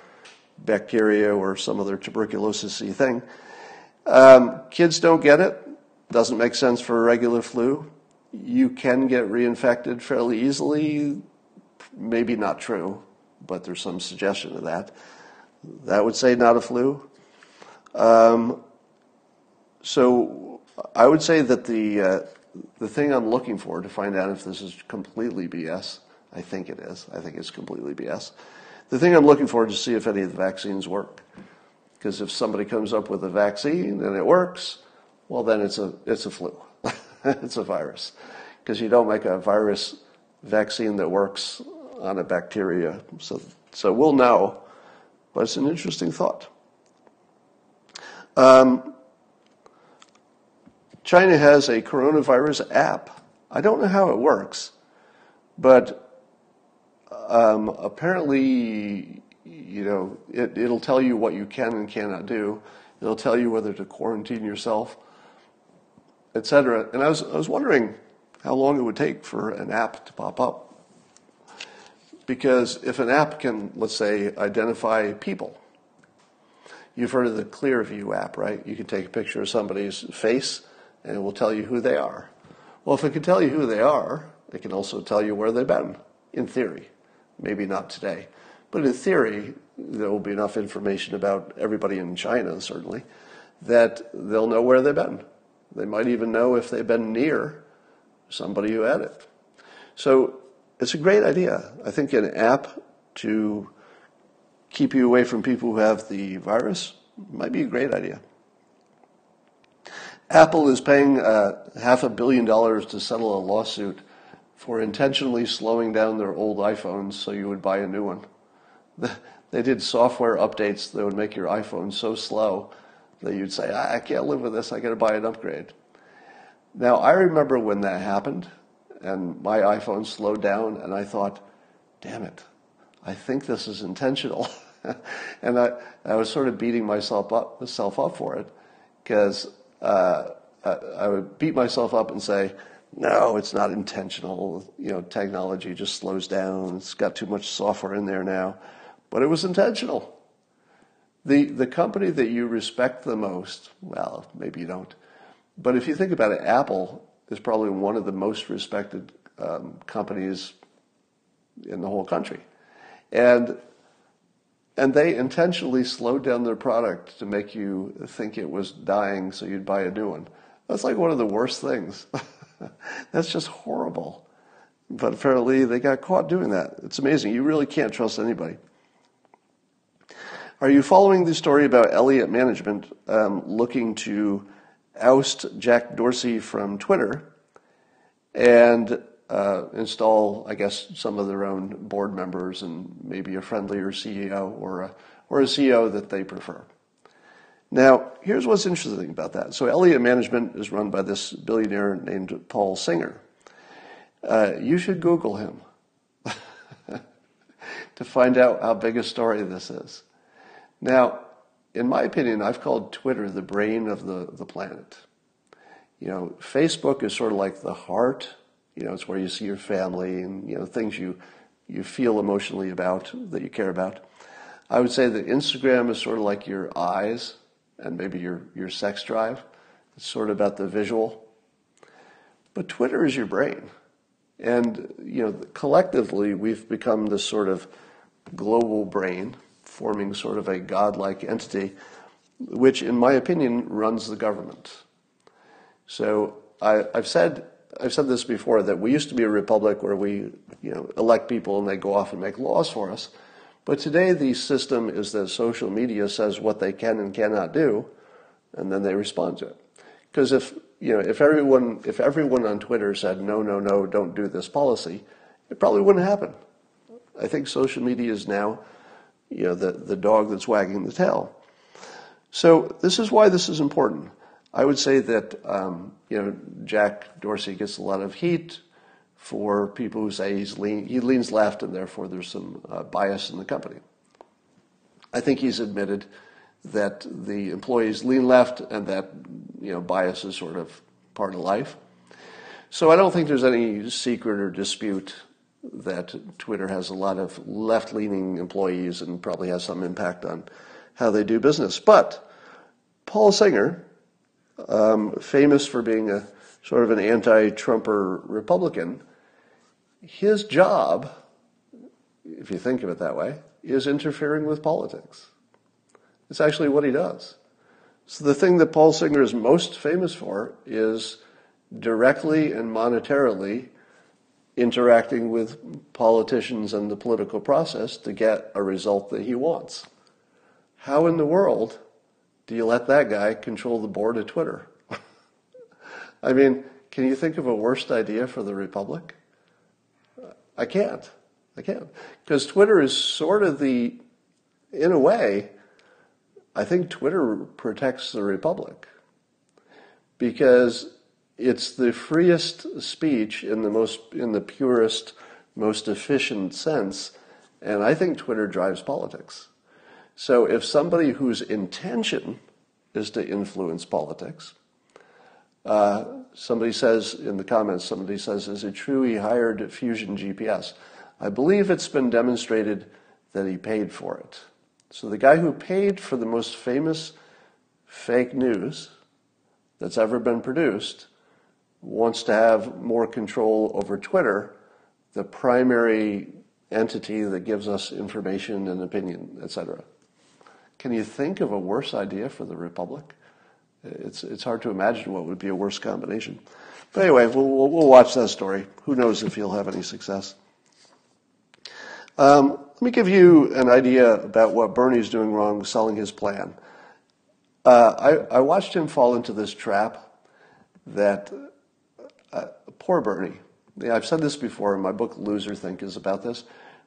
bacteria or some other tuberculosis thing. Um, kids don't get it. Doesn't make sense for a regular flu. You can get reinfected fairly easily. Maybe not true, but there's some suggestion of that. That would say not a flu. Um, so I would say that the uh, the thing I'm looking for to find out if this is completely BS, I think it is. I think it's completely BS. The thing I'm looking for is to see if any of the vaccines work. Because if somebody comes up with a vaccine and it works, well then it's a it's a flu. it's a virus. Because you don't make a virus vaccine that works on a bacteria. So so we'll know but it's an interesting thought. Um, China has a coronavirus app. I don't know how it works, but um, apparently, you know, it, it'll tell you what you can and cannot do. It'll tell you whether to quarantine yourself, etc. And I was, I was wondering how long it would take for an app to pop up. Because if an app can, let's say, identify people, You've heard of the Clearview app, right? You can take a picture of somebody's face and it will tell you who they are. Well, if it can tell you who they are, it can also tell you where they've been, in theory. Maybe not today. But in theory, there will be enough information about everybody in China, certainly, that they'll know where they've been. They might even know if they've been near somebody who had it. So it's a great idea. I think an app to keep you away from people who have the virus might be a great idea. Apple is paying uh, half a billion dollars to settle a lawsuit for intentionally slowing down their old iPhones so you would buy a new one. They did software updates that would make your iPhone so slow that you'd say, I can't live with this, I gotta buy an upgrade. Now, I remember when that happened and my iPhone slowed down, and I thought, damn it, I think this is intentional. and I, I was sort of beating myself up, myself up for it because uh, I would beat myself up and say, no, it's not intentional. You know, technology just slows down. It's got too much software in there now. But it was intentional. The, the company that you respect the most, well, maybe you don't, but if you think about it, Apple is probably one of the most respected um, companies in the whole country. And and they intentionally slowed down their product to make you think it was dying so you'd buy a new one. That's like one of the worst things. That's just horrible. But apparently they got caught doing that. It's amazing. You really can't trust anybody. Are you following the story about Elliott Management um, looking to oust Jack Dorsey from Twitter and uh, install, I guess, some of their own board members and maybe a friendlier CEO or a, or a CEO that they prefer. Now, here's what's interesting about that. So, Elliott Management is run by this billionaire named Paul Singer. Uh, you should Google him to find out how big a story this is. Now, in my opinion, I've called Twitter the brain of the, the planet. You know, Facebook is sort of like the heart. You know, it's where you see your family and, you know, things you, you feel emotionally about that you care about. I would say that Instagram is sort of like your eyes and maybe your, your sex drive. It's sort of about the visual. But Twitter is your brain. And, you know, collectively, we've become this sort of global brain forming sort of a godlike entity, which, in my opinion, runs the government. So I, have said I've said this before that we used to be a republic where we you know elect people and they go off and make laws for us. But today the system is that social media says what they can and cannot do, and then they respond to it. Because if you know if everyone if everyone on Twitter said no no no don't do this policy, it probably wouldn't happen. I think social media is now you know, the, the dog that's wagging the tail. So this is why this is important. I would say that, um, you know, Jack Dorsey gets a lot of heat for people who say he's lean, he leans left and therefore there's some uh, bias in the company. I think he's admitted that the employees lean left and that, you know, bias is sort of part of life. So I don't think there's any secret or dispute that Twitter has a lot of left leaning employees and probably has some impact on how they do business. But Paul Singer, um, famous for being a sort of an anti Trumper Republican, his job, if you think of it that way, is interfering with politics. It's actually what he does. So the thing that Paul Singer is most famous for is directly and monetarily interacting with politicians and the political process to get a result that he wants. How in the world do you let that guy control the board of Twitter? I mean, can you think of a worst idea for the Republic? I can't. I can't. Because Twitter is sort of the, in a way, I think Twitter protects the Republic. Because it's the freest speech in the most in the purest, most efficient sense, and I think Twitter drives politics. So if somebody whose intention is to influence politics, uh, somebody says in the comments, somebody says, "Is it true he hired Fusion GPS?" I believe it's been demonstrated that he paid for it. So the guy who paid for the most famous fake news that's ever been produced wants to have more control over Twitter, the primary entity that gives us information and opinion, etc. Can you think of a worse idea for the Republic? It's, it's hard to imagine what would be a worse combination. But anyway, we'll, we'll, we'll watch that story. Who knows if he'll have any success. Um, let me give you an idea about what Bernie's doing wrong selling his plan. Uh, I, I, watched him fall into this trap that poor Bernie. Yeah, I've said this before in my book, Loserthink, is about this.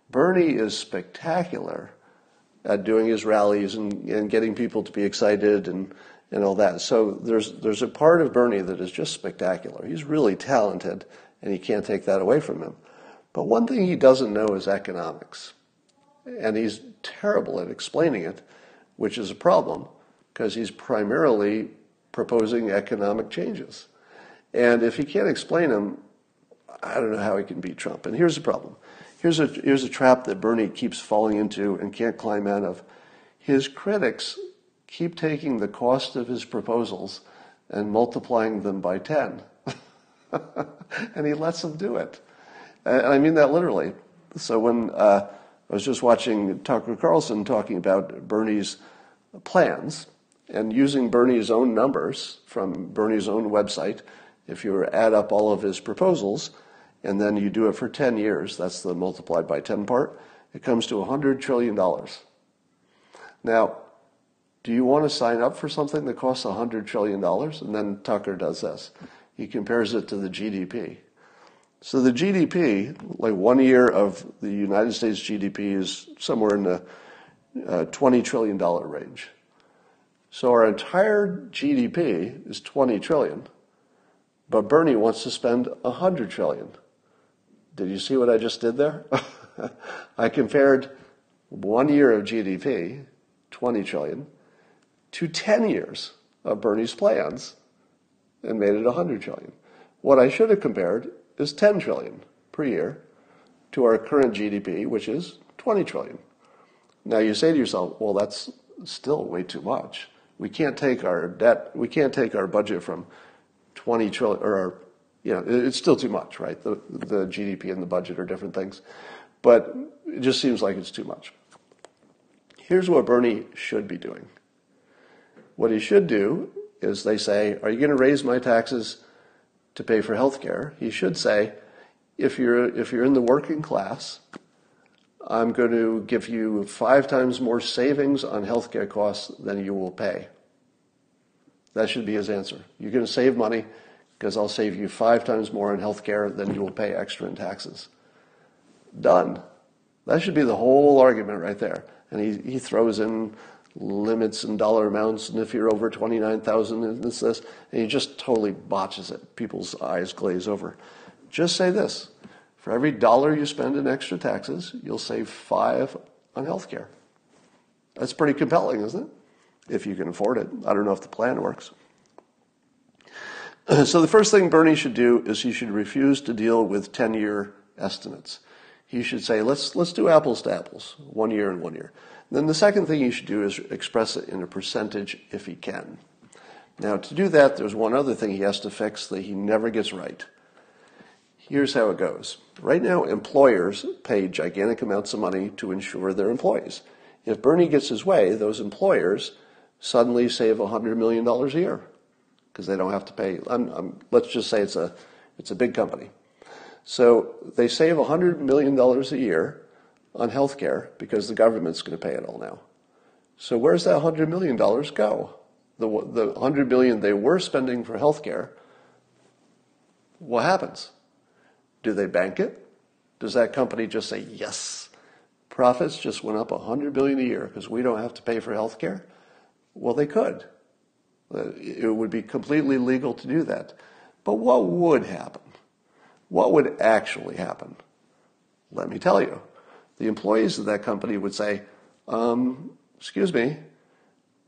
Bernie is spectacular at doing his rallies and, and getting people to be excited and, and all that. So there's, there's a part of Bernie that is just spectacular. He's really talented, and you can't take that away from him. But one thing he doesn't know is economics. And he's terrible at explaining it, which is a problem because he's primarily proposing economic changes. And if he can't explain them, I don't know how he can beat Trump. And here's the problem. Here's a, here's a trap that Bernie keeps falling into and can't climb out of. His critics keep taking the cost of his proposals and multiplying them by 10. and he lets them do it. And I mean that literally. So when uh, I was just watching Tucker Carlson talking about Bernie's plans and using Bernie's own numbers from Bernie's own website, if you add up all of his proposals and then you do it for 10 years, that's the multiplied by 10 part, it comes to $100 trillion. Now, do you want to sign up for something that costs $100 trillion? And then Tucker does this. He compares it to the GDP. So the GDP, like one year of the United States GDP is somewhere in the uh, $20 trillion range. So our entire GDP is 20 trillion, but Bernie wants to spend 100 trillion. Did you see what I just did there? I compared one year of GDP, 20 trillion, to 10 years of Bernie's plans and made it 100 trillion. What I should have compared is 10 trillion per year to our current GDP, which is 20 trillion. Now you say to yourself, well, that's still way too much. We can't take our debt, we can't take our budget from 20 trillion, or you know, it's still too much, right? The, the GDP and the budget are different things. But it just seems like it's too much. Here's what Bernie should be doing. What he should do is they say, Are you going to raise my taxes to pay for health care? He should say, if you're, if you're in the working class, I'm going to give you five times more savings on healthcare costs than you will pay. That should be his answer. You're going to save money because I'll save you five times more on healthcare than you will pay extra in taxes. Done. That should be the whole argument right there. And he, he throws in limits and dollar amounts, and if you're over 29,000 and this, this, and he just totally botches it. People's eyes glaze over. Just say this for every dollar you spend in extra taxes, you'll save five on healthcare. That's pretty compelling, isn't it? If you can afford it. I don't know if the plan works. So the first thing Bernie should do is he should refuse to deal with 10-year estimates. He should say, let's, let's do apples to apples, one year and one year. then the second thing he should do is express it in a percentage if he can. Now, to do that, there's one other thing he has to fix that he never gets right. Here's how it goes. Right now, employers pay gigantic amounts of money to insure their employees. If Bernie gets his way, those employers suddenly save $100 million a year because they don't have to pay. I'm, I'm, let's just say it's a, it's a big company. So they save $100 million a year on health care because the government's going to pay it all now. So where's that $100 million go? The, the 100 million they were spending for health care, what happens? Do they bank it? Does that company just say, yes, profits just went up 100 billion a year because we don't have to pay for health care? Well, they could. Uh, it would be completely legal to do that. But what would happen? What would actually happen? Let me tell you. The employees of that company would say, um, excuse me,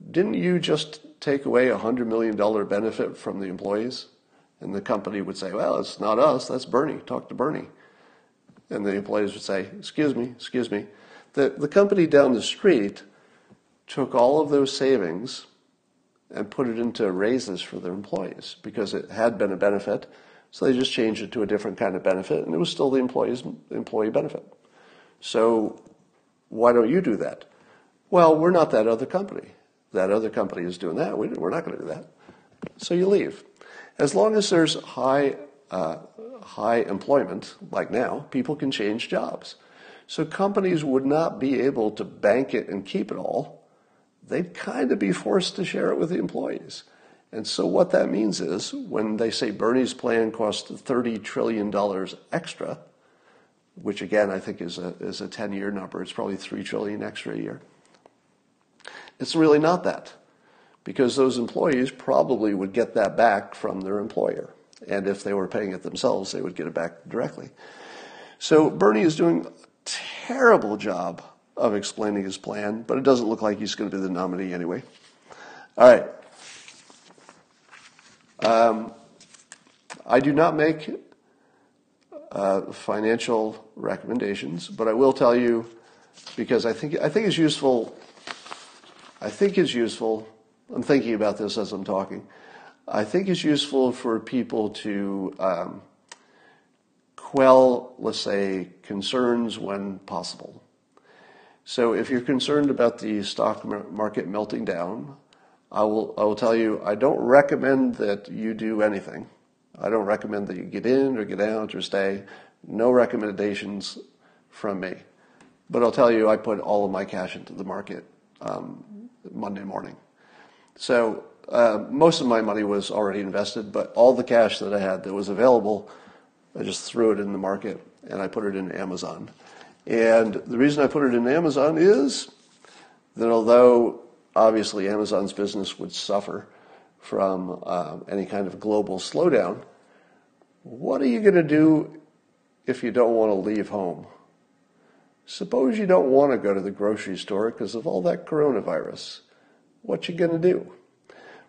didn't you just take away a $100 million benefit from the employees? And the company would say, well, it's not us, that's Bernie. Talk to Bernie. And the employees would say, excuse me, excuse me. The, the company down the street took all of those savings and put it into raises for their employees because it had been a benefit. So they just changed it to a different kind of benefit, and it was still the employee's employee benefit. So why don't you do that? Well, we're not that other company. That other company is doing that. We're not going to do that. So you leave. As long as there's high, uh, high employment, like now, people can change jobs. So companies would not be able to bank it and keep it all. They'd kind of be forced to share it with the employees. And so what that means is when they say Bernie's plan costs $30 trillion extra, which again I think is a, is a 10 year number, it's probably 3 trillion extra a year. It's really not that because those employees probably would get that back from their employer. And if they were paying it themselves, they would get it back directly. So Bernie is doing a terrible job of explaining his plan, but it doesn't look like he's going to be the nominee anyway. All right. Um, I do not make uh, financial recommendations, but I will tell you because I think I think it's useful. I think it's useful. I'm thinking about this as I'm talking. I think it's useful for people to um, quell, let's say, concerns when possible. So if you're concerned about the stock market melting down, I will, I will tell you, I don't recommend that you do anything. I don't recommend that you get in or get out or stay. No recommendations from me. But I'll tell you, I put all of my cash into the market um, Monday morning. So uh, most of my money was already invested, but all the cash that I had that was available, I just threw it in the market and I put it in Amazon. And the reason I put it in Amazon is that although obviously Amazon's business would suffer from uh, any kind of global slowdown, what are you going to do if you don't want to leave home? Suppose you don't want to go to the grocery store because of all that coronavirus. What you going to do?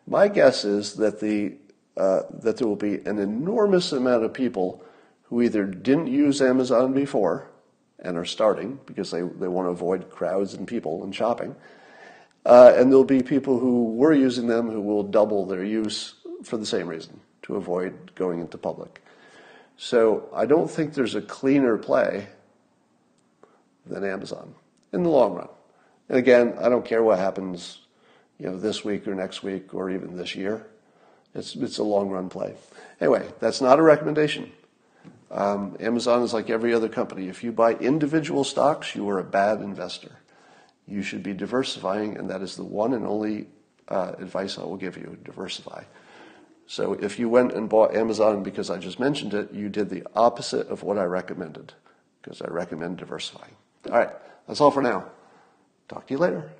My guess is that the uh, that there will be an enormous amount of people who either didn't use Amazon before and are starting because they, they want to avoid crowds and people and shopping, uh, and there'll be people who were using them who will double their use for the same reason, to avoid going into public. So I don't think there's a cleaner play than Amazon in the long run. And again, I don't care what happens, you know, this week or next week or even this year. It's, it's a long run play. Anyway, that's not a recommendation. Um, Amazon is like every other company. If you buy individual stocks, you are a bad investor you should be diversifying, and that is the one and only uh, advice I will give you diversify. So if you went and bought Amazon because I just mentioned it, you did the opposite of what I recommended because I recommend diversifying. All right, that's all for now. Talk to you later.